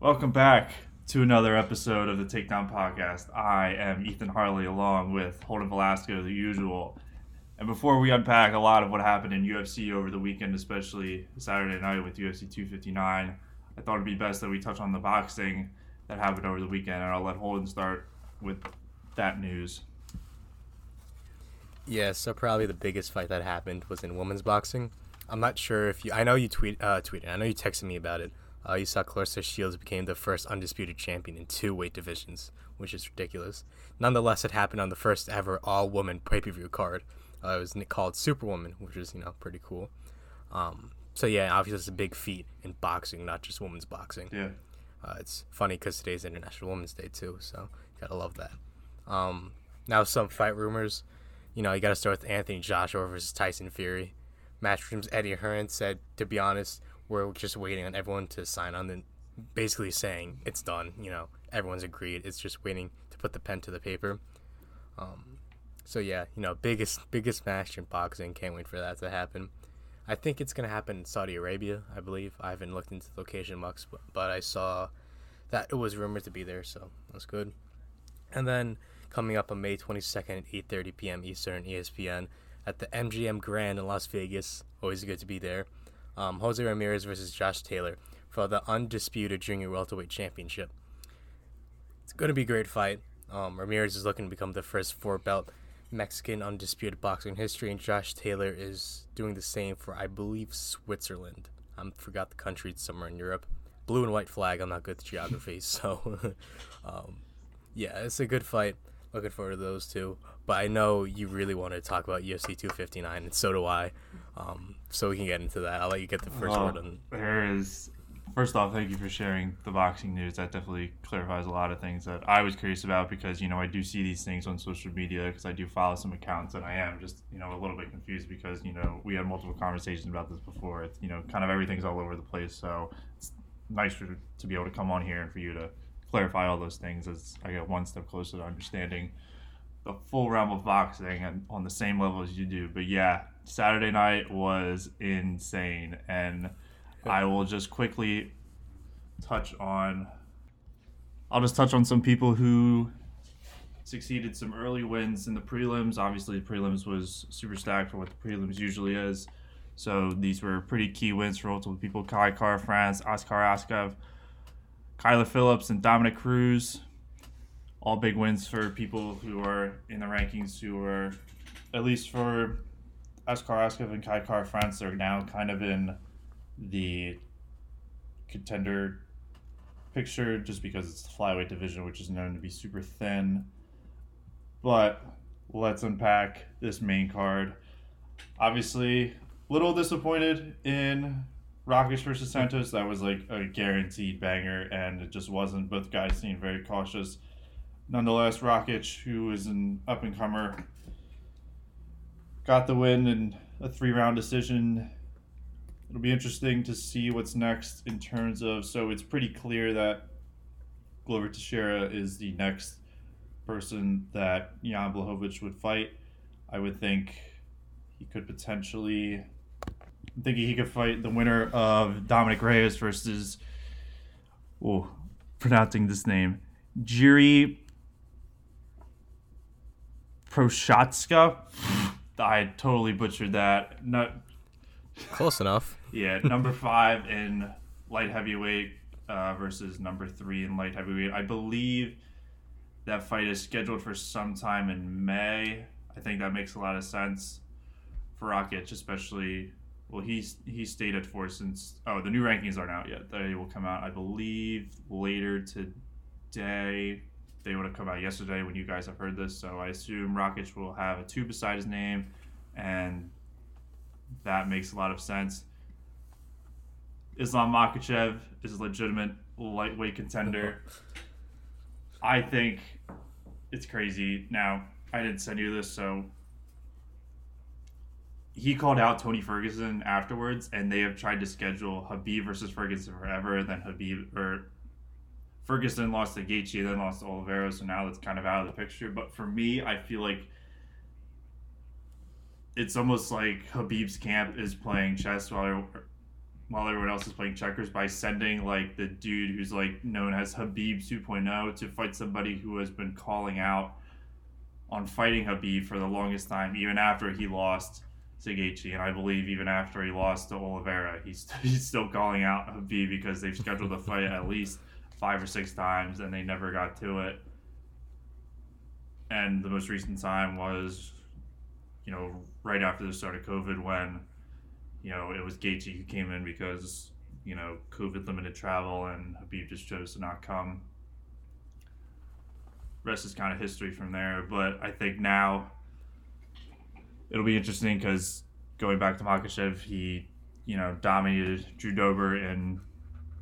Welcome back to another episode of the Takedown Podcast. I am Ethan Harley along with Holden Velasco, the usual. And before we unpack a lot of what happened in UFC over the weekend, especially Saturday night with UFC 259, I thought it'd be best that we touch on the boxing that happened over the weekend. And I'll let Holden start with that news. Yeah, so probably the biggest fight that happened was in women's boxing. I'm not sure if you. I know you tweet uh, tweeted. I know you texted me about it. Uh, you saw Claressa Shields became the first undisputed champion in two weight divisions, which is ridiculous. Nonetheless, it happened on the first ever all woman pay per view card. Uh, it was called Superwoman, which is you know pretty cool. Um, so yeah, obviously it's a big feat in boxing, not just women's boxing. Yeah. Uh, it's funny because today's International Women's Day too, so gotta love that. Um, now some fight rumors. You know, you gotta start with Anthony Joshua versus Tyson Fury. Matchroom's Eddie Hearn said, to be honest, we're just waiting on everyone to sign on and basically saying it's done. You know, everyone's agreed. It's just waiting to put the pen to the paper. Um, so yeah, you know, biggest biggest match in boxing. Can't wait for that to happen. I think it's gonna happen in Saudi Arabia. I believe I haven't looked into the location much, but, but I saw that it was rumored to be there, so that's good. And then coming up on May 22nd at 8:30 p.m. Eastern, ESPN at the MGM Grand in Las Vegas. Always good to be there. Um, Jose Ramirez versus Josh Taylor for the undisputed junior welterweight championship. It's going to be a great fight. Um, Ramirez is looking to become the first four belt Mexican undisputed boxing history, and Josh Taylor is doing the same for, I believe, Switzerland. I forgot the country, it's somewhere in Europe. Blue and white flag, I'm not good at geography, so um, yeah, it's a good fight. Looking forward to those two. But I know you really want to talk about UFC 259, and so do I. Um, so we can get into that. I'll let you get the first Well, word on. There is. First off, thank you for sharing the boxing news. That definitely clarifies a lot of things that I was curious about because you know I do see these things on social media because I do follow some accounts and I am just you know a little bit confused because you know we had multiple conversations about this before. It's you know kind of everything's all over the place, so it's nice for, to be able to come on here and for you to clarify all those things as I get one step closer to understanding the full realm of boxing and on the same level as you do. But yeah, Saturday night was insane, and I will just quickly touch on. I'll just touch on some people who succeeded some early wins in the prelims. Obviously, the prelims was super stacked for what the prelims usually is. So these were pretty key wins for multiple people. Kai Car France, Askar Askarov, Kyler Phillips, and Dominick Cruz all big wins for people who are in the rankings who are at least for Askar Askarov and Kai Kara-France they're now kind of in the contender picture just because it's the flyweight division which is known to be super thin. But let's unpack this main card. Obviously a little disappointed in Rakic versus Santos. That was like a guaranteed banger and it just wasn't. Both guys seemed very cautious. Nonetheless, Rakic, who is an up and comer, got the win in a three round decision. It'll be interesting to see what's next in terms of. So it's pretty clear that Glover Teixeira is the next person that Jan Blachowicz would fight. I would think he could potentially. I'm thinking he could fight the winner of Dominick Reyes versus. Oh, pronouncing this name. Jiri Proshotska. I totally butchered that. No, Close enough. yeah, number five in light heavyweight uh, versus number three in light heavyweight. I believe that fight is scheduled for sometime in May. I think that makes a lot of sense for Rakic, especially. Well, he's he stayed at four since. Oh, the new rankings aren't out yet. They will come out, I believe, later today. They would have come out yesterday when you guys have heard this. So I assume Rakic will have a two beside his name, and that makes a lot of sense. Islam Makhachev is a legitimate lightweight contender. I think it's crazy. Now, I didn't send you this, so he called out Tony Ferguson afterwards, and they have tried to schedule Khabib versus Ferguson forever. And then Khabib or Ferguson lost to Gaethje, then lost to Oliveira, so now that's kind of out of the picture. But for me, I feel like it's almost like Khabib's camp is playing chess while er, while everyone else is playing checkers by sending like the dude who's like known as Khabib 2.0 to fight somebody who has been calling out on fighting Khabib for the longest time, even after he lost to Gaethje, and I believe even after he lost to Oliveira, he's he's still calling out Khabib because they've scheduled the fight at least five or six times and they never got to it. And the most recent time was, you know, right after the start of COVID when, you know, it was Gaethje who came in because, you know, COVID limited travel and Khabib just chose to not come. Rest is kind of history from there, but I think now it'll be interesting because going back to Makhachev, he, you know, dominated Drew Dober in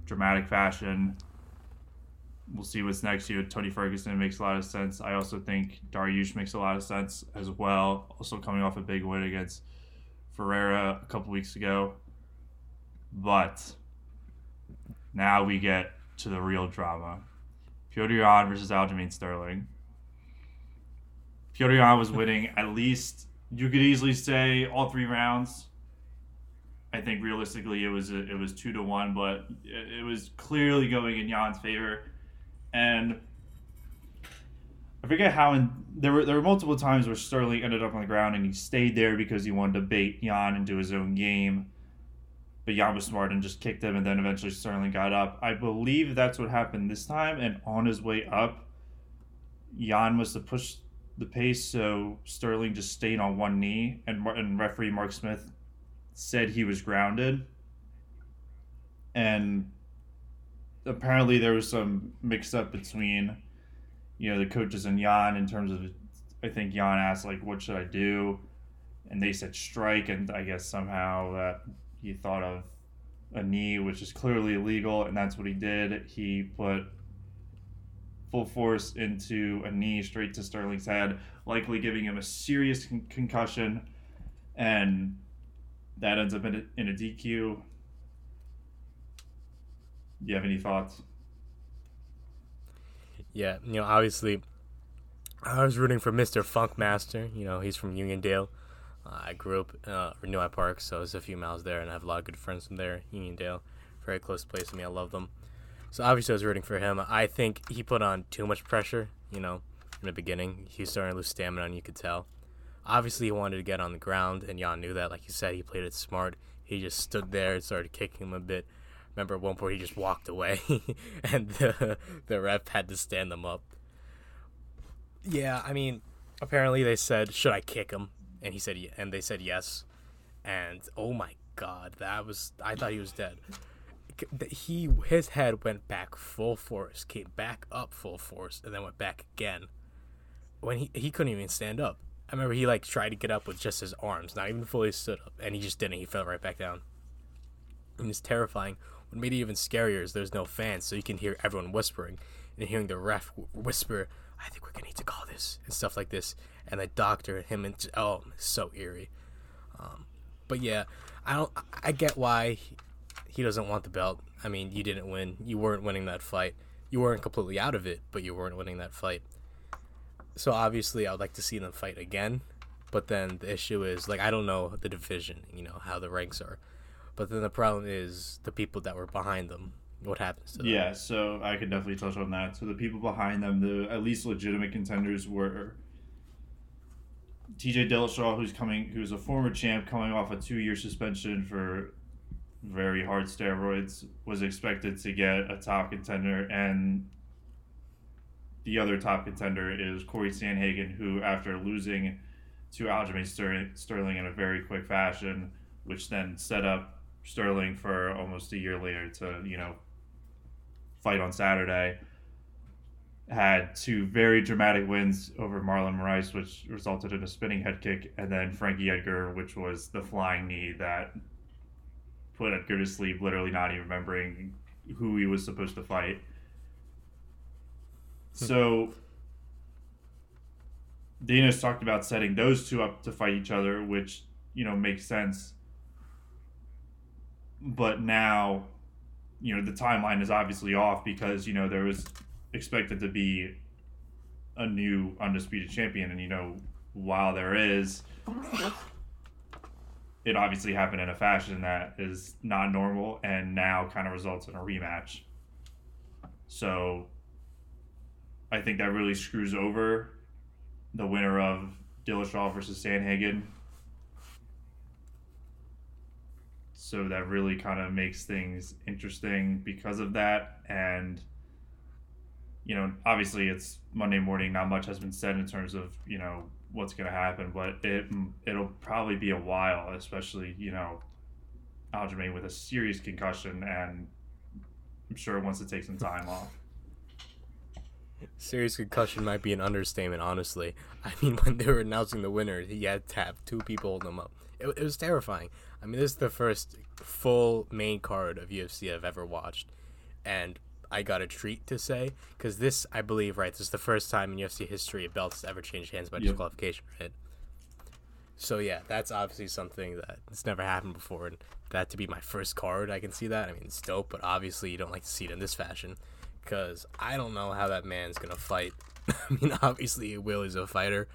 dramatic fashion we'll see what's next year. Tony Ferguson makes a lot of sense. I also think Dariush makes a lot of sense as well. Also coming off a big win against Ferreira a couple weeks ago. But now we get to the real drama. Petr Yan versus Aljamain Sterling. Petr Yan was winning at least you could easily say all three rounds. I think realistically it was a, it was two to one, but it, it was clearly going in Yan's favor and I forget how in there were there were multiple times where Sterling ended up on the ground and he stayed there because he wanted to bait Yan into his own game. But Yan was smart and just kicked him, and then eventually Sterling got up. I believe that's what happened this time. And on his way up, Yan was have pushed the pace, so Sterling just stayed on one knee, and, and referee Mark Smith said he was grounded. And apparently there was some mix up between you know the coaches and Yan in terms of I think Yan asked like what should I do? And they said strike and I guess somehow that he thought of a knee which is clearly illegal and that's what he did. He put full force into a knee straight to Sterling's head likely giving him a serious con- concussion and that ends up in a, in a DQ you have any thoughts? Yeah, you know, obviously, I was rooting for Mr. Funkmaster. You know, he's from Uniondale. Uh, I grew up uh, in New Park, so it's a few miles there, and I have a lot of good friends from there. Uniondale, very close place to me. I love them. So obviously, I was rooting for him. I think he put on too much pressure. You know, in the beginning, he was starting to lose stamina, and you could tell. Obviously, he wanted to get on the ground, and Yan knew that. Like you said, he played it smart. He just stood there and started kicking him a bit. Remember at one point he just walked away, and the the ref had to stand them up. Yeah, I mean, apparently they said, "Should I kick him?" And he said, and they said yes. And oh my god, that was I thought he was dead. He his head went back full force, came back up full force, and then went back again. When he he couldn't even stand up. I remember he like tried to get up with just his arms, not even fully stood up, and he just didn't. He fell right back down. It was terrifying. What made it even scarier is there's no fans, so you can hear everyone whispering and hearing the ref whisper, "I think we're gonna need to call this" and stuff like this. And the doctor, him, and oh, so eerie. Um, but yeah, I don't. I get why he, he doesn't want the belt. I mean, you didn't win. You weren't winning that fight. You weren't completely out of it, but you weren't winning that fight. So obviously, I would like to see them fight again. But then the issue is like I don't know the division, you know how the ranks are. But then the problem is the people that were behind them. What happens to them? Yeah, so I could definitely touch on that. So the people behind them, the at least legitimate contenders were TJ Dillashaw, who's coming, who's a former champ, coming off a two-year suspension for very hard steroids, was expected to get a top contender, and the other top contender is Corey Sandhagen, who, after losing to Aljamain Sterling in a very quick fashion, which then set up Sterling for almost a year later to you know fight on Saturday. Had two very dramatic wins over Marlon Moraes, which resulted in a spinning head kick, and then Frankie Edgar, which was the flying knee that put Edgar to sleep, literally not even remembering who he was supposed to fight. So Dana's talked about setting those two up to fight each other, which you know makes sense but now you know the timeline is obviously off because you know there was expected to be a new undisputed champion and you know while there is it obviously happened in a fashion that is not normal and now kind of results in a rematch. So I think that really screws over the winner of Dillashaw versus Sandhagen. So that really kind of makes things interesting because of that. And, you know, obviously it's Monday morning. Not much has been said in terms of, you know, what's going to happen, but it, mm, it'll probably be a while, especially, you know, Aljamain with a serious concussion. And I'm sure wants to take some time off. Serious concussion might be an understatement, honestly. I mean, when they were announcing the winner, he had have two people holding him up. It, it was terrifying. I mean, this is the first full main card of UFC I've ever watched, and I got a treat to say because this, I believe, right, this is the first time in UFC history a belt has ever changed hands by disqualification, right? So yeah, that's obviously something that it's never happened before, and that to be my first card, I can see that. I mean, it's dope, but obviously you don't like to see it in this fashion because I don't know how that man's gonna fight. I mean, obviously Will is a fighter,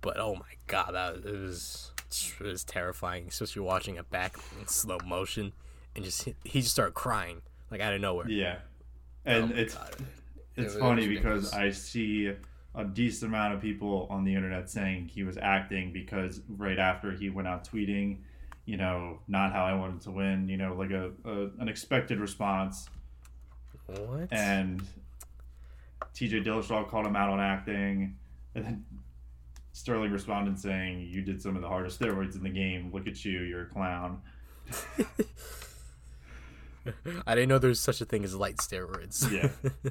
but oh my god, that it was it was terrifying, especially watching it back in slow motion and just he just started crying like out of nowhere. Yeah, oh and oh it's god. it's it funny because I see a decent amount of people on the internet saying he was acting because right after he went out tweeting, you know, not how I wanted to win, you know, like a, a an expected response what? And TJ Dillashaw called him out on acting, and then Sterling responded saying, "You did some of the hardest steroids in the game. Look at you, you're a clown." I didn't know there's such a thing as light steroids. Yeah.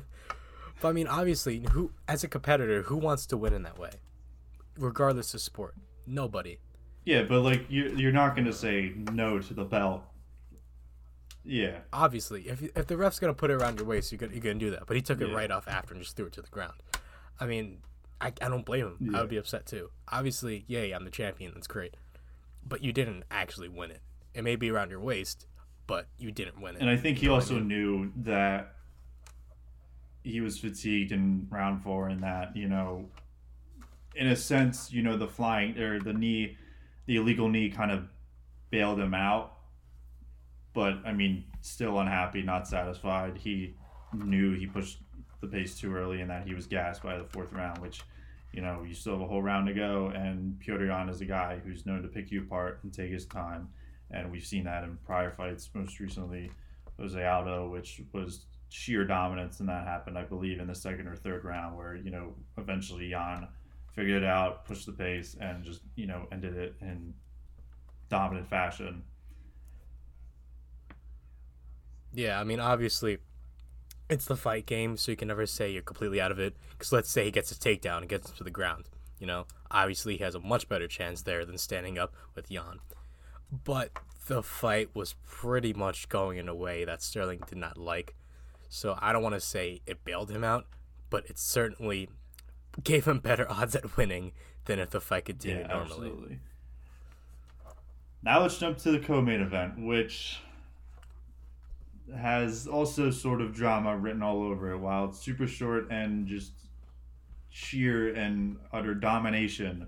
but I mean, obviously, who as a competitor, who wants to win in that way, regardless of sport? Nobody. Yeah, but like you, you're not going to say no to the belt yeah. Obviously, if if the ref's gonna put it around your waist, you're gonna, you're gonna do that. But he took it yeah. right off after and just threw it to the ground. I mean, I, I don't blame him. Yeah. I would be upset too. Obviously, yay, I'm the champion. That's great. But you didn't actually win it. It may be around your waist, but you didn't win it. And I think he also knew that he was fatigued in round four, and that you know, in a sense, you know, the flying or the knee, the illegal knee, kind of bailed him out but I mean, still unhappy, not satisfied. He knew he pushed the pace too early and that he was gassed by the fourth round, which, you know, you still have a whole round to go. And Petr Yan is a guy who's known to pick you apart and take his time. And we've seen that in prior fights, most recently Jose Aldo, which was sheer dominance, and that happened, I believe, in the second or third round, where, you know, eventually Yan figured it out, pushed the pace, and just, you know, ended it in dominant fashion. Yeah, I mean, obviously, it's the fight game, so you can never say you're completely out of it. Because let's say he gets a takedown and gets him to the ground. You know, obviously he has a much better chance there than standing up with Yan. But the fight was pretty much going in a way that Sterling did not like. So I don't want to say it bailed him out, but it certainly gave him better odds at winning than if the fight continued yeah, normally. Absolutely. Now let's jump to the co-main event, which has also sort of drama written all over it. While it's super short and just sheer and utter domination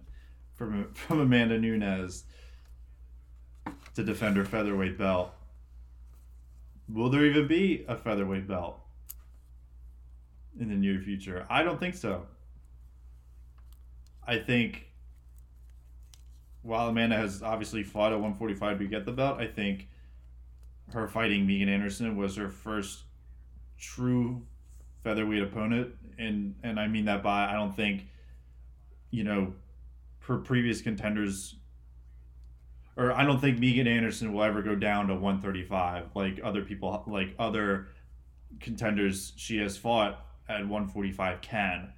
from from Amanda Nunes to defend her featherweight belt. Will there even be a featherweight belt in the near future? I don't think so. I think while Amanda has obviously fought at 145 to get the belt, I think her fighting Megan Anderson was her first true featherweight opponent, and and I mean that by I don't think, you know, her previous contenders. Or I don't think Megan Anderson will ever go down to 135 like other people like other contenders she has fought at 145 can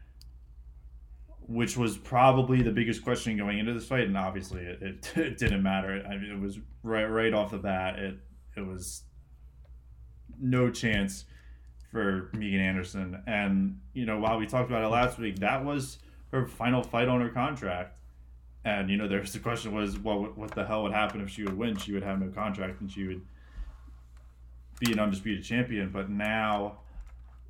which was probably the biggest question going into this fight, and obviously it, it, it, didn't matter. I mean, it was right right off the bat. It it was no chance for Megan Anderson. And, you know, while we talked about it last week, that was her final fight on her contract. And, you know, there's the question was, well, what the hell would happen if she would win? She would have no contract and she would be an undisputed champion. But now,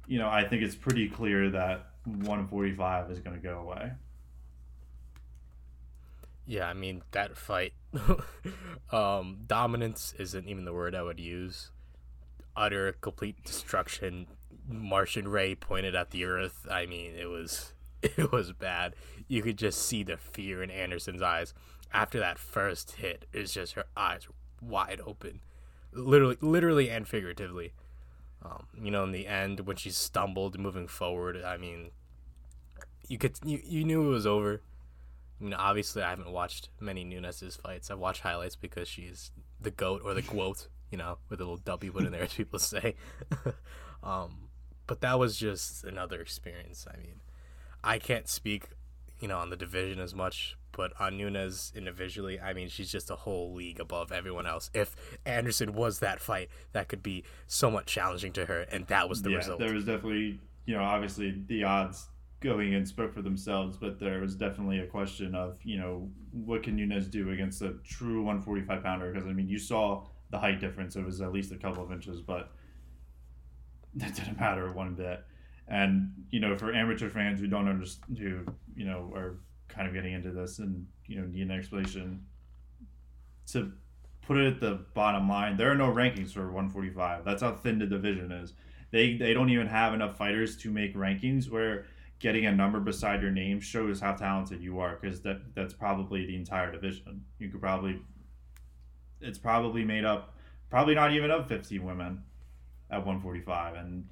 you know, I think it's pretty clear that 145 is going to go away. Yeah, I mean, that fight um, dominance isn't even the word I would use. Utter complete destruction. Martian ray pointed at the earth. I mean, it was it was bad. You could just see the fear in Anderson's eyes after that first hit. It's just her eyes wide open, literally, literally and figuratively. Um, you know, in the end when she stumbled moving forward, I mean, you could you, you knew it was over. You mean, obviously I haven't watched many Nunes's fights. I've watched highlights because she's the goat or the quote, you know, with a little W put in there, as people say. um, but that was just another experience. I mean, I can't speak, you know, on the division as much, but on Nunes individually, I mean, she's just a whole league above everyone else. If Anderson was that fight, that could be somewhat challenging to her, and that was the yeah, result. There was definitely, you know, obviously the odds going and spoke for themselves, but there was definitely a question of, you know, what can Nunes do against a true 145 pounder? Because, I mean, you saw the height difference. It was at least a couple of inches, but that didn't matter one bit. And, you know, for amateur fans who don't understand, who, you know, are kind of getting into this and, you know, need an explanation, to put it at the bottom line, there are no rankings for 145. That's how thin the division is. They, they don't even have enough fighters to make rankings where – getting a number beside your name shows how talented you are because that that's probably the entire division. You could probably it's probably made up probably not even of 50 women at 145 and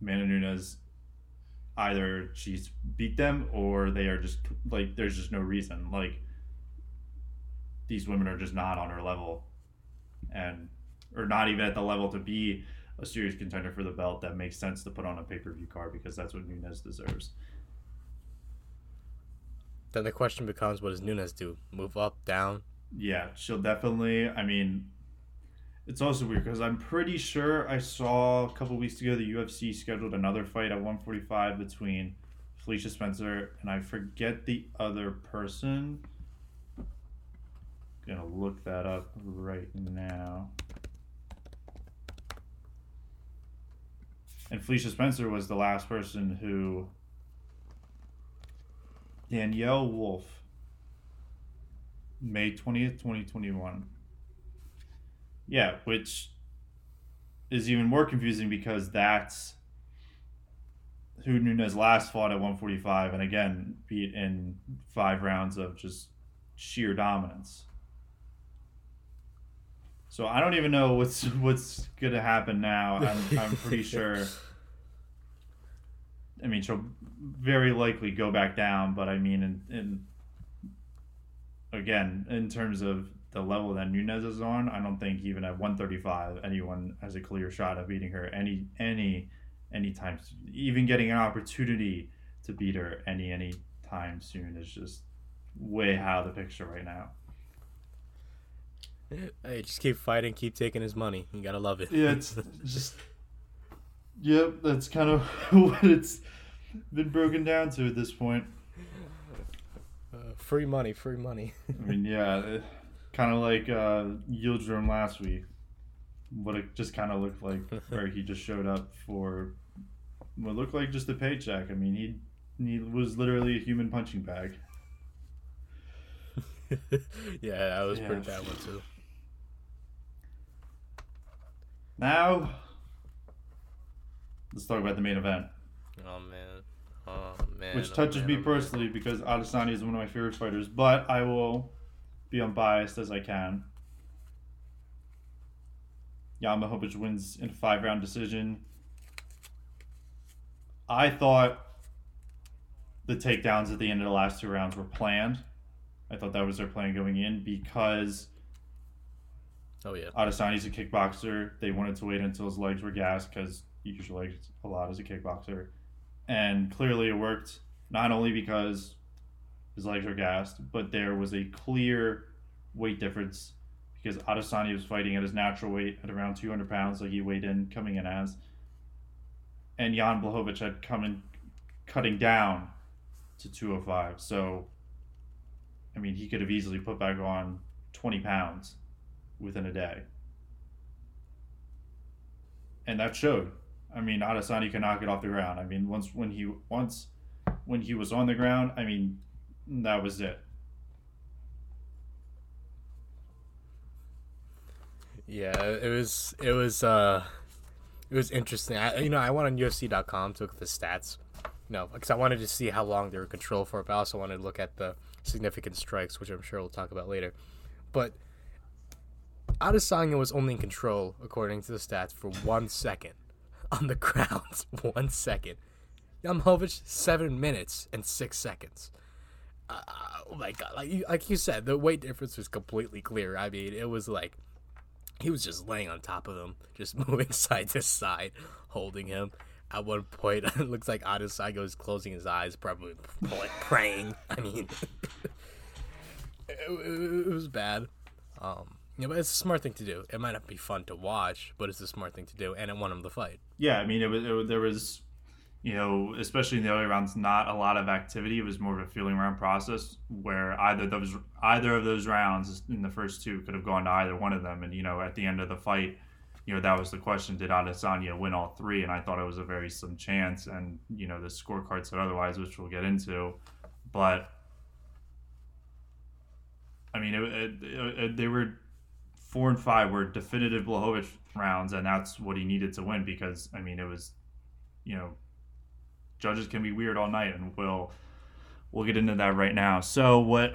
Amanda Nunes either she's beat them or they are just like there's just no reason like these women are just not on her level and or not even at the level to be a serious contender for the belt that makes sense to put on a pay per view card because that's what Nunes deserves. Then the question becomes, what does Nunes do? Move up, down? Yeah, she'll definitely. I mean, it's also weird because I'm pretty sure I saw a couple weeks ago the UFC scheduled another fight at 145 between Felicia Spencer and I forget the other person. Gonna look that up right now. And Felicia Spencer was the last person who Danyelle Wolf, May 20th, 2021. Yeah, which is even more confusing because that's who Nunes last fought at 145 and again beat in five rounds of just sheer dominance. So I don't even know what's what's gonna happen now. I'm I'm pretty sure. I mean, she'll very likely go back down, but I mean, in, in again, in terms of the level that Nunes is on, I don't think even at 135 anyone has a clear shot of beating her any any anytime. Even getting an opportunity to beat her any any time soon is just way out of the picture right now. Hey, just keep fighting, keep taking his money. You gotta love it. Yeah, it's just. Yep, that's kind of what it's been broken down to at this point. Uh, free money, free money. I mean, yeah, kind of like uh, Yildirim last week. What it just kind of looked like, where he just showed up for what looked like just a paycheck. I mean, he he was literally a human punching bag. yeah, that was yeah. pretty bad one too. Now, let's talk about the main event. Oh man, oh man. Which oh, touches oh, man, me oh, personally man. because Adesanya is one of my favorite fighters, but I will be unbiased as I can. Blachowicz wins in a five round decision. I thought the takedowns at the end of the last two rounds were planned. I thought that was their plan going in because Oh yeah. Adesanya's a kickboxer. They wanted to wait until his legs were gassed because he usually a lot as a kickboxer, and clearly it worked. Not only because his legs were gassed, but there was a clear weight difference because Adesanya was fighting at his natural weight at around 200 pounds, like he weighed in coming in as, and Jan Blachowicz had come in cutting down to 205. So, I mean, he could have easily put back on 20 pounds within a day. And that showed. I mean, Adesanya could not get off the ground. I mean, once when he once when he was on the ground, I mean, that was it. Yeah, it was it was uh it was interesting. I, you know, I went on UFC.com to look at the stats, No, because I wanted to see how long they were controlled for, but I also wanted to look at the significant strikes, which I'm sure we'll talk about later. But Adesanya was only in control, according to the stats, for one second on the ground. one second. Blachowicz, seven minutes and six seconds. Uh, oh my god! Like you, like you said, the weight difference was completely clear. I mean, it was like he was just laying on top of him, just moving side to side, holding him. At one point, it looks like Adesanya was closing his eyes, probably praying. I mean, it, it, it, was bad. Um, yeah, but it's a smart thing to do. It might not be fun to watch, but it's a smart thing to do, and it won him the fight. Yeah, I mean, it was it, there was you know, especially in the early rounds, not a lot of activity. It was more of a feeling round process where either those either of those rounds in the first two could have gone to either one of them. And you know, at the end of the fight, you know, that was the question: Did Adesanya win all three? And I thought it was a very slim chance. And you know, the scorecard said otherwise, which we'll get into. But I mean, it, it, they were four and five were definitive Blachowicz rounds, and that's what he needed to win because I mean, it was you know judges can be weird all night, and we'll we'll get into that right now. So what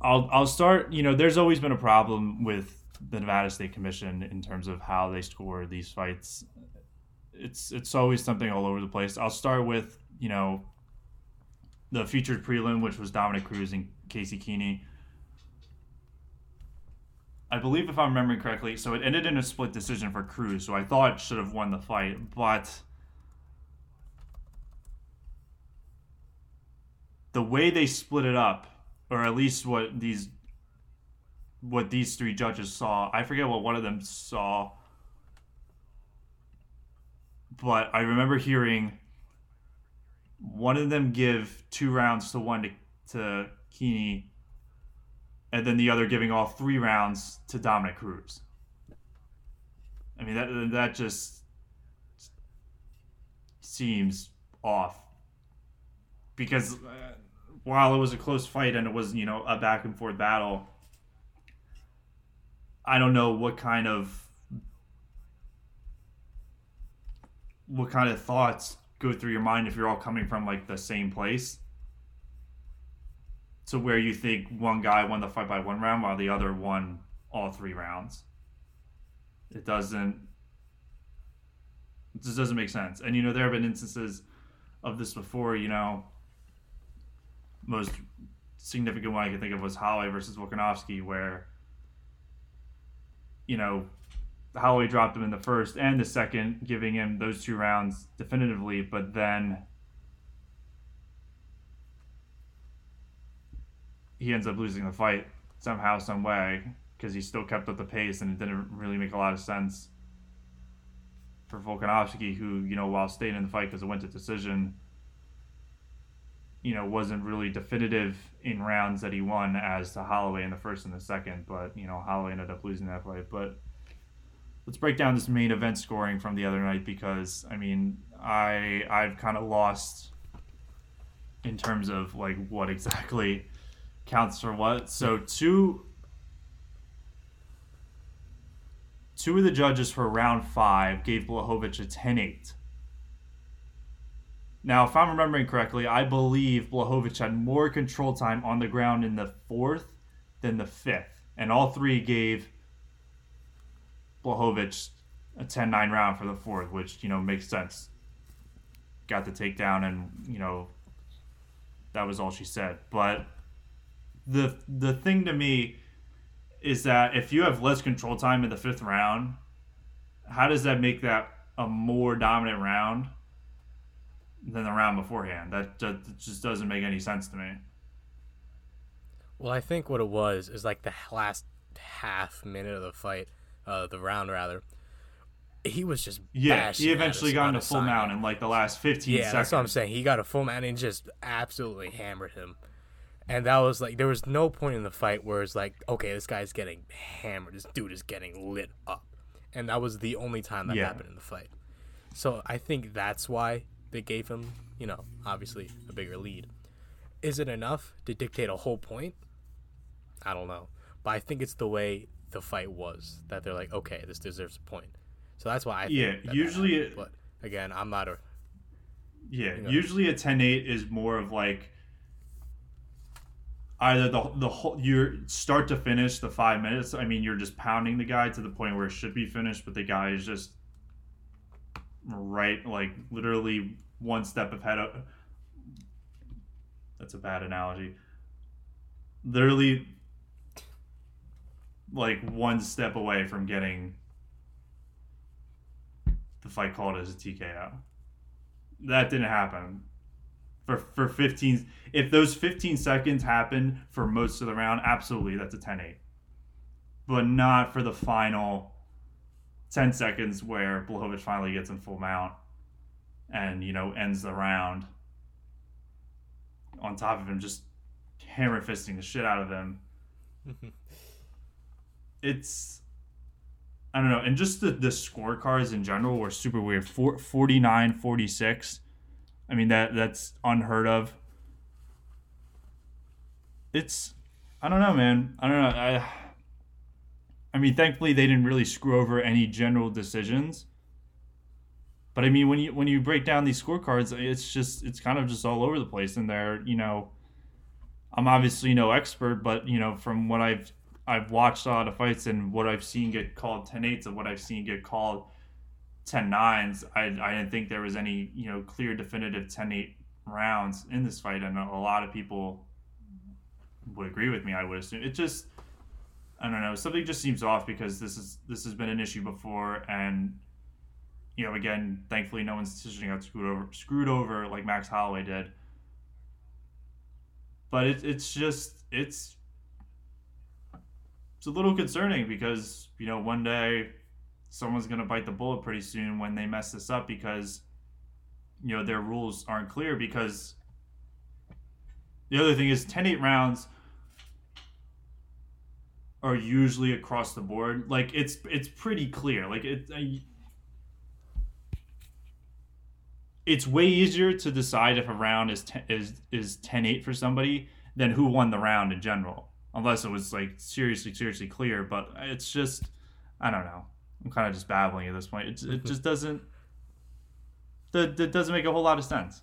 I'll I'll start. You know, there's always been a problem with the Nevada State Commission in terms of how they score these fights. It's it's always something all over the place. I'll start with you know the featured prelim, which was Dominick Cruz and Casey Kenney. I believe, if I'm remembering correctly, so it ended in a split decision for Cruz, so I thought should have won the fight, but the way they split it up, or at least what these what these three judges saw, I forget what one of them saw, but I remember hearing one of them give two rounds to one to to Kenney, and then the other giving all three rounds to Dominick Cruz. I mean that that just seems off because uh, while it was a close fight and it was you know a back and forth battle, I don't know what kind of what kind of thoughts go through your mind if you're all coming from like the same place. So where you think one guy won the fight by one round while the other won all three rounds. It doesn't it just doesn't make sense. And you know, there have been instances of this before, you know, most significant one I can think of was Holloway versus Volkanovski, where you know Holloway dropped him in the first and the second, giving him those two rounds definitively, but then he ends up losing the fight somehow, some way, because he still kept up the pace, and it didn't really make a lot of sense for Volkanovski, who you know while staying in the fight because it went to decision you know, wasn't really definitive in rounds that he won as to Holloway in the first and the second, but you know, Holloway ended up losing that fight. But let's break down this main event scoring from the other night because I mean, I I've kind of lost in terms of like what exactly counts for what. So two two of the judges for round five gave Blachowicz a 10-8 now, if I'm remembering correctly, I believe Blachowicz had more control time on the ground in the fourth than the fifth. And all three gave Blachowicz a 10 9 round for the fourth, which, you know, makes sense. Got the takedown, and, you know, that was all she said. But the the thing to me is that if you have less control time in the fifth round, how does that make that a more dominant round than the round beforehand. That, that just doesn't make any sense to me. Well, I think what it was is like the last half minute of the fight, uh, the round rather. He was just yeah. He eventually got into full mount in like the last fifteen. Yeah, seconds. that's what I'm saying. He got a full mount and just absolutely hammered him. And that was like there was no point in the fight where it's like, okay, this guy's getting hammered. This dude is getting lit up, and that was the only time that yeah. happened in the fight. So I think that's why they gave him, you know, obviously a bigger lead. Is it enough to dictate a whole point? I don't know. But I think it's the way the fight was. That they're like, okay, this deserves a point. So that's why I yeah. Usually, it, but again, I'm not a yeah. You know, usually a 10-8 is more of like either the the whole you start to finish the five minutes. I mean, you're just pounding the guy to the point where it should be finished, but the guy is just right, like literally one step ahead of. That's a bad analogy. Literally, like one step away from getting the fight called as a TKO. That didn't happen. For for 15 if those 15 seconds happen for most of the round, absolutely that's a 10-8. But not for the final 10 seconds where Blachowicz finally gets in full mount and, you know, ends the round on top of him just hammer fisting the shit out of him. Mm-hmm. it's I don't know, and just the the scorecards in general were super weird. 49 46. I mean that that's unheard of. It's I don't know, man. I don't know. I I mean, thankfully they didn't really screw over any general decisions. But I mean, when you when you break down these scorecards, it's just it's kind of just all over the place. And they're you know, I'm obviously no expert, but you know, from what I've I've watched a lot of fights and what I've seen get called 10 8s and what I've seen get called 10 9s, I, I didn't think there was any, you know, clear, definitive 10 8 rounds in this fight. And a lot of people would agree with me, I would assume. It just, I don't know, something just seems off because this is this has been an issue before. And, you know, again, thankfully no one's decision got screwed over, screwed over like Max Holloway did. But it, it's just, it's it's a little concerning because you know one day someone's going to bite the bullet pretty soon when they mess this up because you know their rules aren't clear because the other thing is 10-8 rounds are usually across the board like it's it's pretty clear like it it's way easier to decide if a round is ten, is is 10-8 for somebody than who won the round in general unless it was like seriously, seriously clear. But it's just, I don't know. I'm kind of just babbling at this point. It, it just doesn't. That, that doesn't make a whole lot of sense.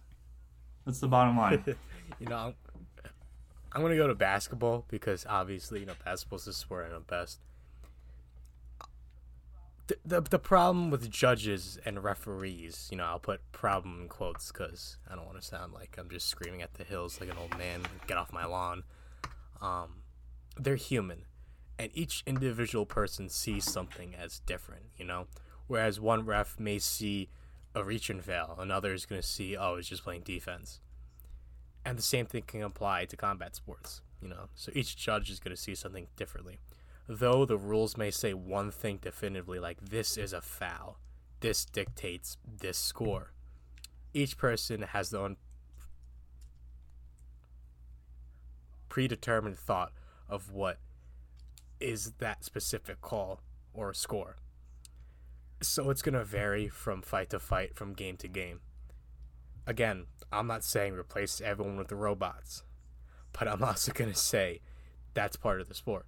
That's the bottom line. you know, I'm, I'm gonna go to basketball because obviously, you know, basketball's the sport I know best. The, the, the problem with judges and referees, you know, I'll put problem in quotes because I don't want to sound like I'm just screaming at the hills like an old man. Get off my lawn. Um, they're human and each individual person sees something as different, you know? Whereas one ref may see a reach and fail, another is going to see, oh, it's just playing defense. And the same thing can apply to combat sports, you know? So each judge is going to see something differently. Though the rules may say one thing definitively, like this is a foul, this dictates this score. Each person has their own predetermined thought of what is that specific call or score. So it's going to vary from fight to fight, from game to game. Again, I'm not saying replace everyone with the robots, but I'm also going to say that's part of the sport.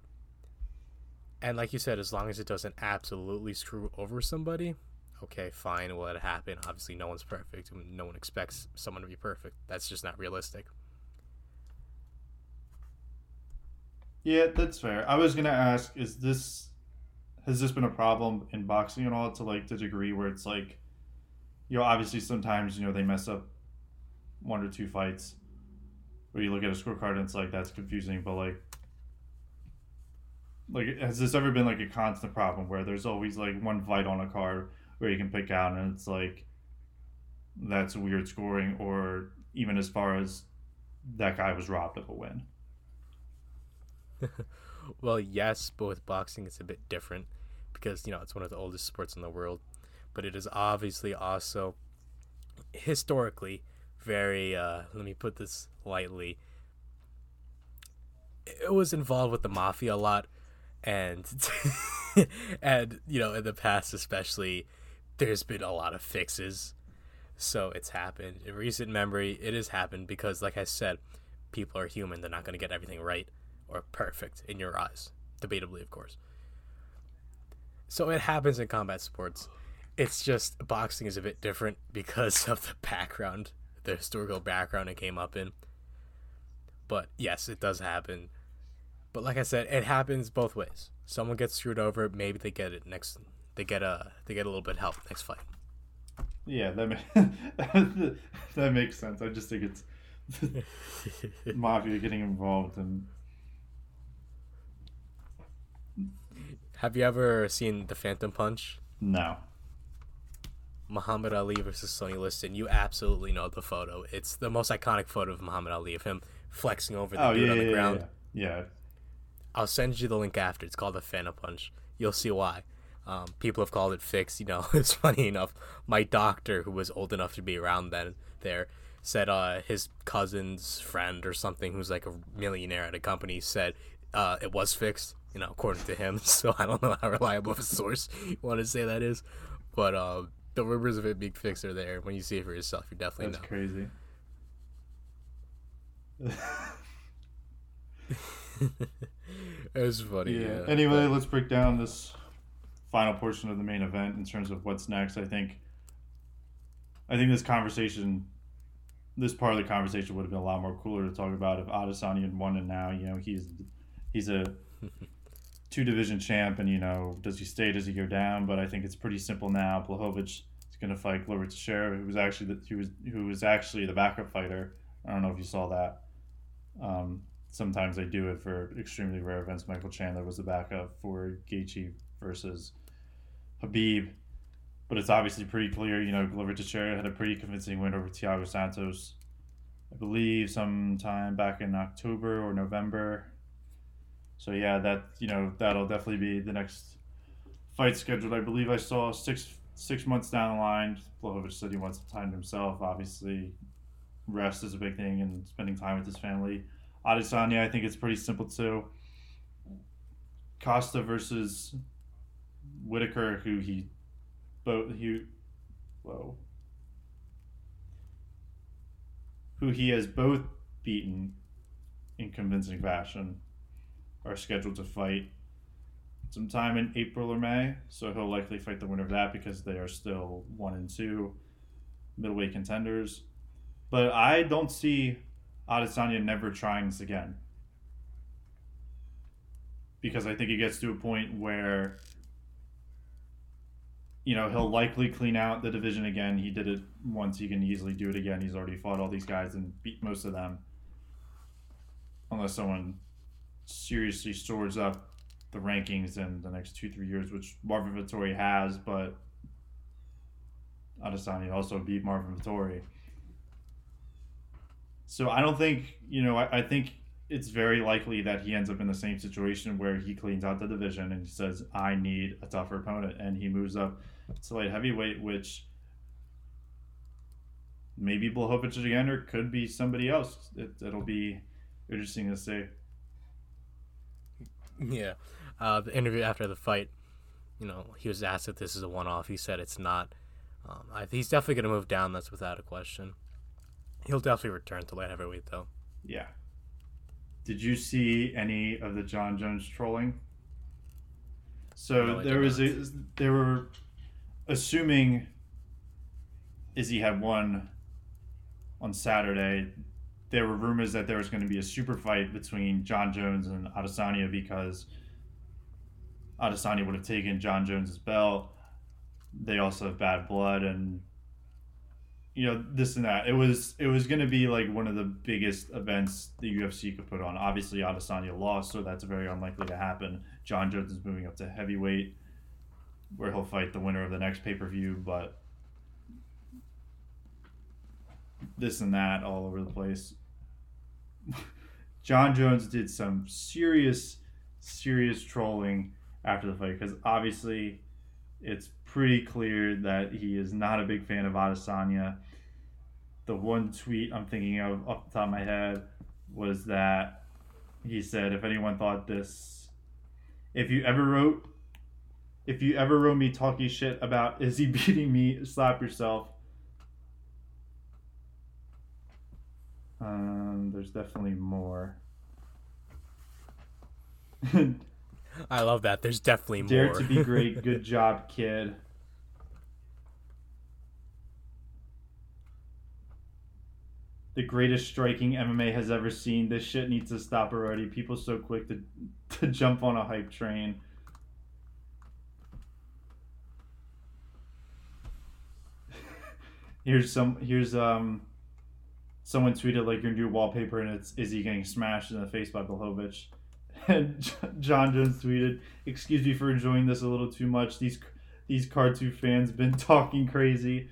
And like you said, as long as it doesn't absolutely screw over somebody, okay, fine, will it happen? Obviously, no one's perfect. No one expects someone to be perfect. That's just not realistic. Yeah, that's fair. I was gonna ask, is this has this been a problem in boxing at all to like the degree where it's like, you know, obviously sometimes you know they mess up one or two fights, where you look at a scorecard and it's like that's confusing, but like, like has this ever been like a constant problem where there's always like one fight on a card where you can pick out and it's like that's weird scoring, or even as far as that guy was robbed of a win. well, yes, but with boxing it's a bit different because you know it's one of the oldest sports in the world, but it is obviously also historically very. Uh, let me put this lightly. It was involved with the mafia a lot, and and you know in the past especially, there's been a lot of fixes. So it's happened in recent memory. It has happened because, like I said, people are human. They're not going to get everything right or perfect in your eyes, debatably, of course. So it happens in combat sports. It's just boxing is a bit different because of the background, the historical background it came up in. But yes, it does happen. But like I said, it happens both ways. Someone gets screwed over, maybe they get it next. They get a they get a little bit of help next fight. Yeah, that ma- that makes sense. I just think it's mafia getting involved and Have you ever seen the Phantom Punch? no. Muhammad Ali versus Sonny Liston. You absolutely know the photo. It's the most iconic photo of Muhammad Ali of him flexing over the Oh dude yeah, on the yeah, ground. yeah, yeah. I'll send you the link after. It's called the Phantom Punch. You'll see why. Um, people have called it fixed. You know, it's funny enough. My doctor, who was old enough to be around then, there said uh, his cousin's friend or something, who's like a millionaire at a company, said uh, it was fixed. You know, according to him. So I don't know how reliable of a source you want to say that is, but uh, the rumors of it being fixed are there. When you see it for yourself, you definitely That's know. crazy. It was funny. Yeah. Yeah. Anyway, let's break down this final portion of the main event in terms of what's next. I think I think this conversation this part of the conversation would have been a lot more cooler to talk about if Adesanya had won and now, you know, he's he's a two division champ and you know, does he stay, does he go down? But I think it's pretty simple now. Blachowicz is gonna fight Glover Teixeira, who was actually the, was who was actually the backup fighter. I don't know if you saw that. Um, sometimes they do it for extremely rare events. Michael Chandler was the backup for Gaethje versus Khabib, but it's obviously pretty clear. You know, Glover Teixeira had a pretty convincing win over Thiago Santos, I believe, sometime back in October or November. So yeah, that you know that'll definitely be the next fight scheduled. I believe I saw six six months down the line. Blachowicz said he wants some time to himself. Obviously, rest is a big thing and spending time with his family. Adesanya, I think it's pretty simple too. Costa versus Whittaker, who he both he whoa who he has both beaten in convincing fashion, are scheduled to fight sometime in April or May. So he'll likely fight the winner of that because they are still one and two middleweight contenders. But I don't see Adesanya never trying this again. Because I think he gets to a point where, you know, he'll likely clean out the division again. He did it once, he can easily do it again. He's already fought all these guys and beat most of them. Unless someone seriously stores up the rankings in the next two, three years, which Marvin Vettori has, but Adesanya also beat Marvin Vettori. So I don't think you know. I, I think it's very likely that he ends up in the same situation where he cleans out the division and he says, "I need a tougher opponent," and he moves up to light heavyweight, which maybe Blachowicz again, or could be somebody else. It, it'll be interesting to see. Yeah. Uh, the interview after the fight, you know, he was asked if this is a one off. He said it's not. Um, I, he's definitely going to move down, that's without a question. He'll definitely return to light heavyweight, though. Yeah. Did you see any of the Jon Jones trolling? So No, there was a, they were assuming Izzy had won on Saturday. There were rumors that there was going to be a super fight between Jon Jones and Adesanya because Adesanya would have taken Jon Jones's belt. They also have bad blood and you know this and that. It was it was going to be like one of the biggest events the UFC could put on. Obviously, Adesanya lost, so that's very unlikely to happen. Jon Jones is moving up to heavyweight, where he'll fight the winner of the next pay per view. But this and that all over the place. Jon Jones did some serious, serious trolling after the fight because obviously it's pretty clear that he is not a big fan of Adesanya. The one tweet I'm thinking of off the top of my head was that he said, if anyone thought this, if you ever wrote, if you ever wrote me talking shit about Izzy beating me, slap yourself. Uh, Um, there's definitely more. I love that. There's definitely Dare more. Dare to be great. Good job, kid. The greatest striking MMA has ever seen. This shit needs to stop already. People so quick to to jump on a hype train. here's some here's um someone tweeted like your new wallpaper and it's Izzy getting smashed in the face by Blachowicz. And Jon Jones tweeted, "Excuse me for enjoying this a little too much. These these cartoon fans been talking crazy.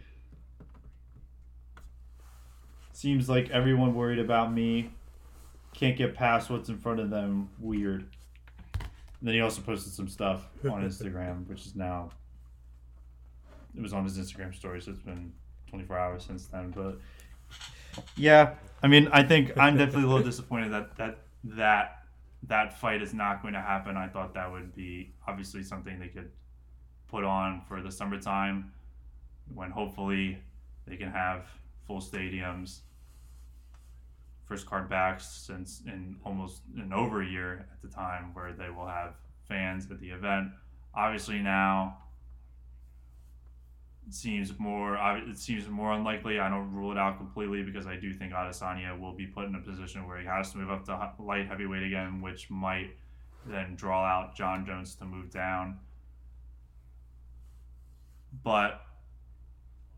Seems like everyone worried about me. Can't get past what's in front of them. Weird." And then he also posted some stuff on Instagram, which is now it was on his Instagram story, so it's been 24 hours since then. But yeah, I mean, I think I'm definitely a little disappointed that that that that fight is not going to happen. I thought that would be obviously something they could put on for the summertime when hopefully they can have full stadiums. First card back since in almost an over a year at the time where they will have fans at the event. Obviously now seems more it seems more unlikely. I don't rule it out completely because I do think Adesanya will be put in a position where he has to move up to light heavyweight again, which might then draw out Jon Jones to move down. But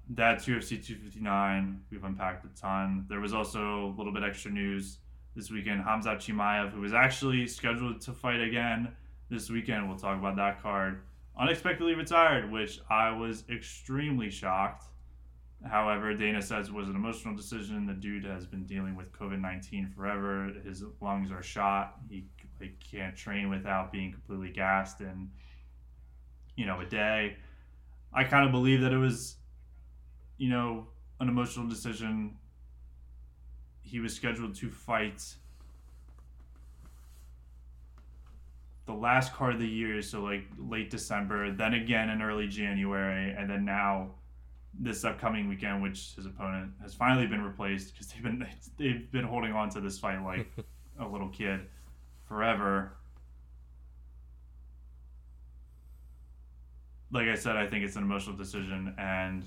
that's UFC 259. We've unpacked a ton. There was also a little bit extra news this weekend. Hamzat Chimaev, who was actually scheduled to fight again this weekend, we'll talk about that card unexpectedly retired, which I was extremely shocked. However, Dana says it was an emotional decision. The dude has been dealing with COVID nineteen forever. His lungs are shot. He like, can't train without being completely gassed in, you know, a day. I kind of believe that it was, you know, an emotional decision. He was scheduled to fight the last card of the year, so like late December, then again in early January, and then now this upcoming weekend, which his opponent has finally been replaced because they've been they've been holding on to this fight like a little kid forever. Like I said, I think it's an emotional decision, and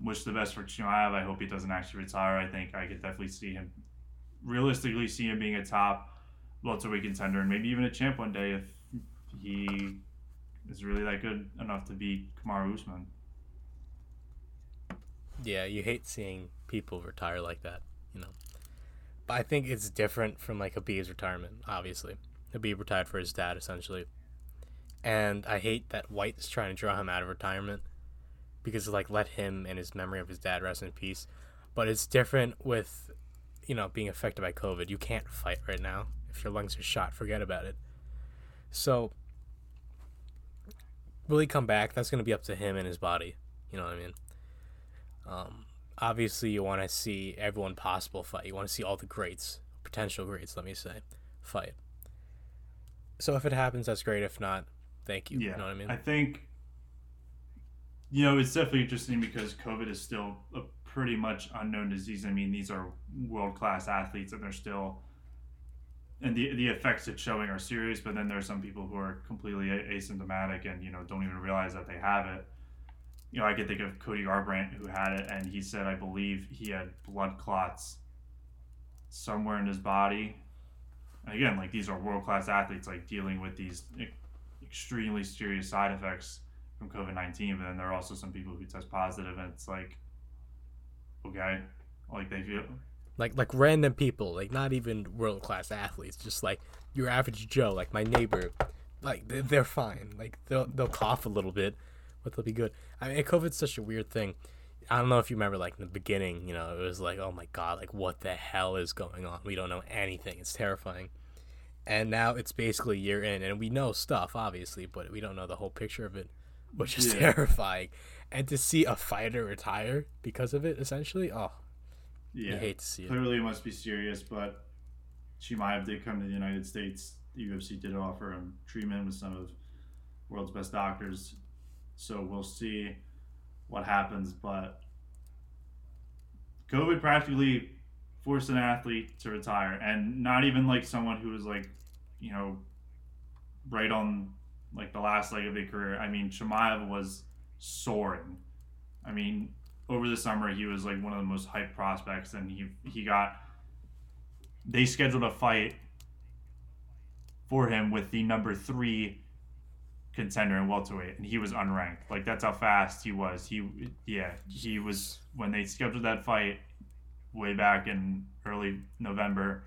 wish the best for Chimaev. I hope he doesn't actually retire. I think I could definitely see him realistically see him being a top welterweight contender and maybe even a champ one day if he is really that good enough to beat Kamaru Usman. Yeah, you hate seeing people retire like that, you know. But I think it's different from like Khabib's retirement. Obviously, Khabib retired for his dad essentially, and I hate that White's trying to draw him out of retirement because like let him and his memory of his dad rest in peace. But it's different with you know, being affected by COVID. You can't fight right now. If your lungs are shot, forget about it. So, will he come back? That's going to be up to him and his body. You know what I mean? Um, obviously, you want to see everyone possible fight. You want to see all the greats, potential greats, let me say, fight. So, if it happens, that's great. If not, thank you. Yeah. You know what I mean? I think, you know, it's definitely interesting because COVID is still a pretty much unknown disease. I mean, these are world class athletes, and they're still, and the the effects it's showing are serious. But then there are some people who are completely asymptomatic and you know don't even realize that they have it. You know, I could think of Cody Garbrandt who had it, and he said, I believe he had blood clots somewhere in his body. And again, like these are world class athletes, like dealing with these extremely serious side effects from COVID nineteen. But then there are also some people who test positive, and it's like okay like they feel like like random people like not even world class athletes just like your average joe like my neighbor like they're fine. Like they'll they'll cough a little bit but they'll be good. I mean covid's such a weird thing. I don't know if you remember like in the beginning you know it was like oh my god like what the hell is going on? We don't know anything. It's terrifying. And now it's basically year in and we know stuff obviously but we don't know the whole picture of it which is yeah. terrifying and to see a fighter retire because of it, essentially, oh, yeah, you hate to see it. Clearly, it must be serious. But Chimaev did come to the United States. The UFC did offer him treatment with some of world's best doctors. So we'll see what happens. But COVID practically forced an athlete to retire, and not even like someone who was like, you know, right on like the last leg of their career. I mean, Chimaev was soaring. I mean, over the summer he was like one of the most hyped prospects, and he he got. They scheduled a fight for him with the number three contender in welterweight, and he was unranked. Like that's how fast he was. He yeah, he was when they scheduled that fight way back in early November.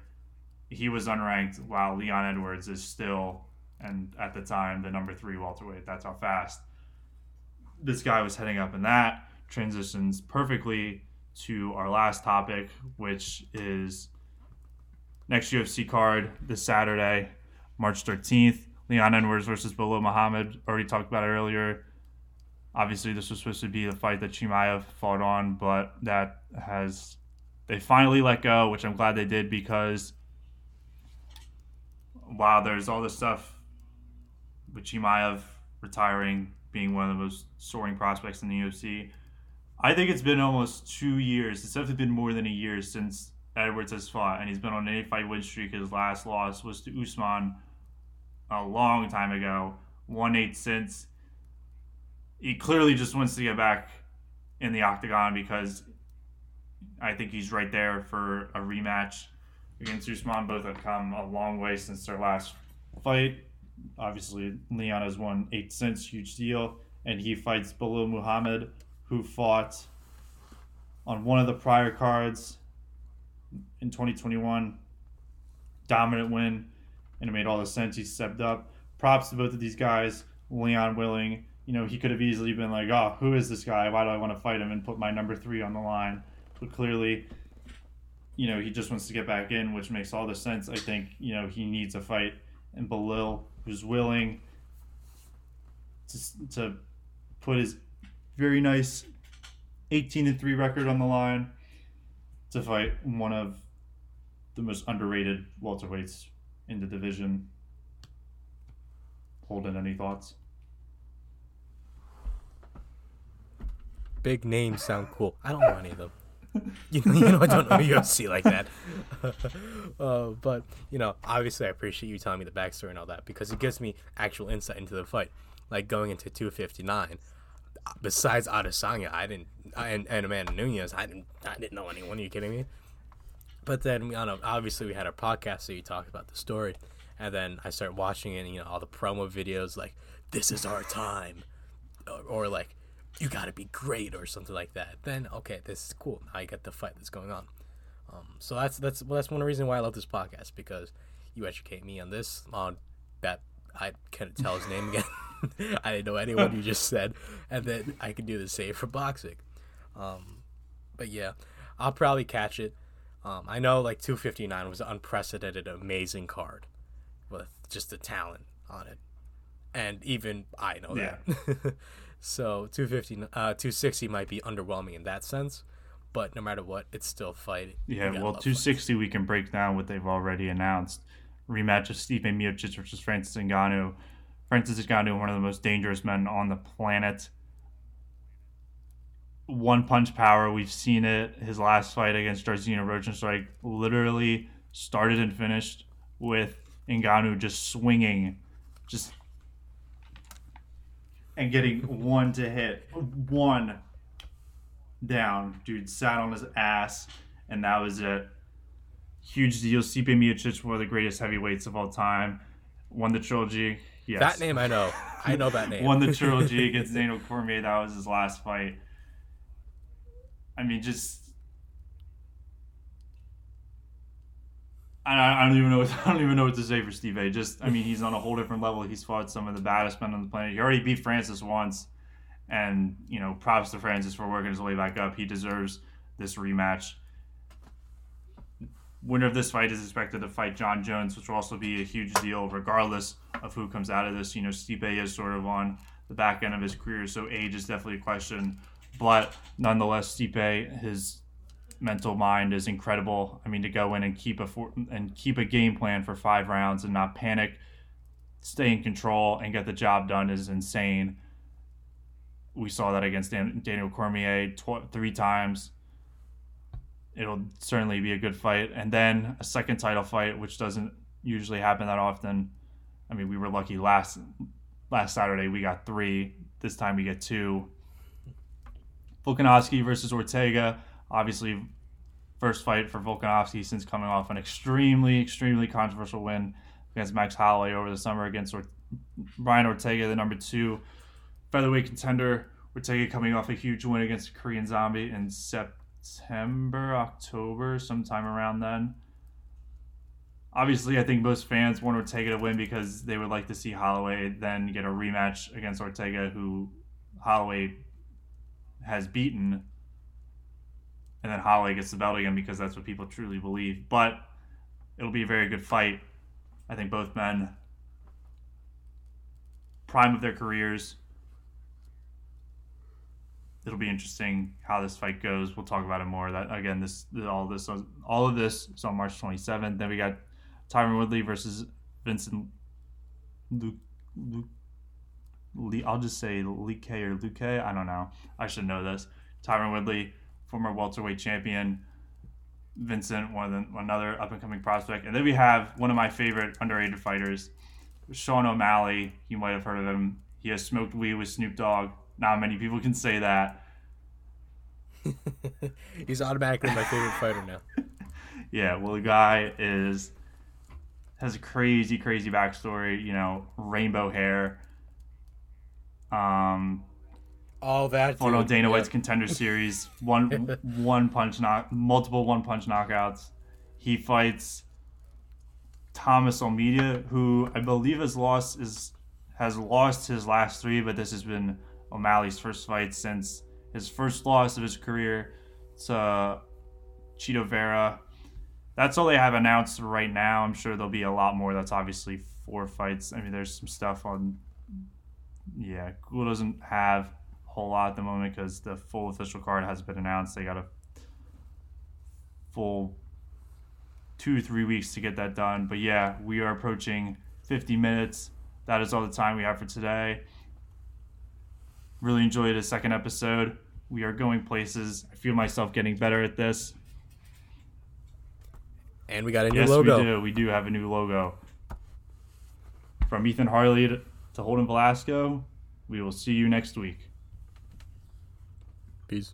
He was unranked while Leon Edwards is still and at the time the number three welterweight. That's how fast this guy was heading up, and that transitions perfectly to our last topic, which is next UFC card this Saturday, March 13th. Leon Edwards versus Belal Muhammad. Already talked about it earlier. Obviously, this was supposed to be the fight that Chimaev fought on, but that has they finally let go, which I'm glad they did because while there's all this stuff with Chimaev retiring, being one of the most soaring prospects in the UFC, I think it's been almost two years. It's definitely been more than a year since Edwards has fought, and he's been on an eight fight win streak. His last loss was to Usman a long time ago. One eight since. He clearly just wants to get back in the octagon because I think he's right there for a rematch against Usman. Both have come a long way since their last fight. Obviously, Leon has won eight since, huge deal, and he fights Belal Muhammad, who fought on one of the prior cards in 2021. Dominant win and it made all the sense. He stepped up. Props to both of these guys. Leon Willing, you know, he could have easily been like, oh, who is this guy? Why do I want to fight him and put my number three on the line? But clearly, you know, he just wants to get back in, which makes all the sense. I think, you know, he needs a fight. And Belal, who's willing to, to put his very nice 18 and 3 record on the line to fight one of the most underrated welterweights in the division. Holden, any thoughts? Big names sound cool. I don't know any of them. you know, you know, I don't know UFC like that. uh, but you know, obviously, I appreciate you telling me the backstory and all that because it gives me actual insight into the fight. Like going into 259, besides Adesanya, I didn't, I, and, and Amanda Nunes, I didn't, I didn't know anyone. Are you kidding me? But then, you know, obviously we had our podcast, so you talked about the story, and then I started watching it, and, you know, all the promo videos like "This is our time," or, or like "You got to be great" or something like that. Then okay, this is cool. Now you get the fight that's going on. Um, so that's that's well, that's one reason why I love this podcast because you educate me on this on that I couldn't tell his name again. I didn't know anyone you just said, and then I can do the same for boxing. Um, but yeah, I'll probably catch it. Um, I know like 259 was an unprecedented, amazing card with just the talent on it, and even I know yeah. that. so 250, uh, 260 might be underwhelming in that sense, but no matter what, it's still fight. Yeah, well, 260 fights. we can break down what they've already announced. Rematch of Stipe Miocic versus Francis Ngannou. Francis Ngannou, one of the most dangerous men on the planet one punch power. We've seen it. His last fight against Jairzinho Rozenstruik literally started and finished with Ngannou just swinging, just and getting one to hit, one down. Dude sat on his ass, and that was it. Huge deal. Stipe Miocic, one of the greatest heavyweights of all time, won the trilogy. Yes. That name I know. I know that name. won the trilogy against Daniel Cormier. That was his last fight I mean, just I, I don't even know. What, I don't even know what to say for Steve A. Just, I mean, he's on a whole different level. He's fought some of the baddest men on the planet. He already beat Francis once, and you know, props to Francis for working his way back up. He deserves this rematch. Winner of this fight is expected to fight Jon Jones, which will also be a huge deal, regardless of who comes out of this. You know, Stipe is sort of on the back end of his career, so age is definitely a question but nonetheless, Stipe, his mental mind is incredible. I mean, to go in and keep a for, and keep a game plan for five rounds and not panic, stay in control, and get the job done is insane. We saw that against Dan, Daniel Cormier tw- three times. it'll certainly be a good fight. And then a second title fight, which doesn't usually happen that often. I mean, we were lucky last last Saturday we got three. This time we get two. Volkanovski versus Ortega. Obviously, first fight for Volkanovski since coming off an extremely, extremely controversial win against Max Holloway over the summer against or- Brian Ortega, the number two featherweight contender. Ortega coming off a huge win against Korean Zombie in September, October, sometime around then. Obviously, I think most fans want Ortega to win because they would like to see Holloway then get a rematch against Ortega, who Holloway has beaten, and then Holloway gets the belt again because that's what people truly believe. But it'll be a very good fight. I think both men, prime of their careers. It'll be interesting how this fight goes. We'll talk about it more. That again, this all this all of this is on March 27th. Then we got Tyron Woodley versus Vincent Luke. Luke Lee, I'll just say Luke K or Luke. I don't know. I should know this. Tyron Woodley, former welterweight champion. Vincent, one of the, another up and coming prospect, and then we have one of my favorite underrated fighters, Sean O'Malley. You might have heard of him. He has smoked weed with Snoop Dogg. Not many people can say that. He's automatically my favorite fighter now. yeah, well, the guy is has a crazy, crazy backstory. You know, rainbow hair. Um, all that. Oh, Fought on Dana White's Contender Series. One one punch knock, multiple one punch knockouts. He fights Thomas Almeida, who I believe has lost is has lost his last three, but this has been O'Malley's first fight since his first loss of his career to Chito Vera. That's all they have announced right now. I'm sure there'll be a lot more. That's obviously four fights. I mean, there's some stuff on. Yeah, Google doesn't have whole lot at the moment because the full official card has been announced. They got a full two three weeks to get that done. But yeah, we are approaching 50 minutes. That is all the time we have for today. Really enjoyed the second episode. We are going places. I feel myself getting better at this. And we got a new yes, logo. we do. We do have a new logo. From Ethan Harley to, to Holden Velasco. We will see you next week. Peace.